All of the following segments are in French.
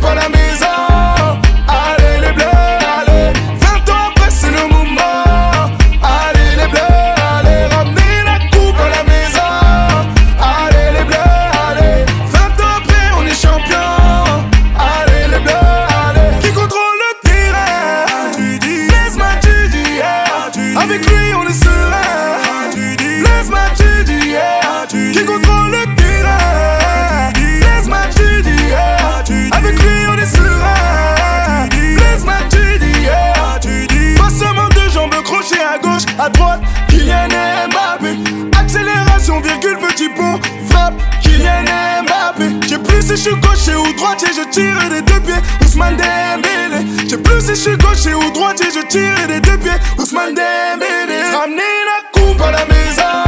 pas la maison. Allez les bleus. Petit pont, frappe, Kylian Mbappé. J'ai plus si je suis gaucher ou droitier, je tire des deux pieds, Ousmane Dembélé. J'ai plus si je suis gaucher ou droitier, je tire des deux pieds, Ousmane Dembélé. Ramenez la coupe à la maison.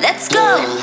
Let's go.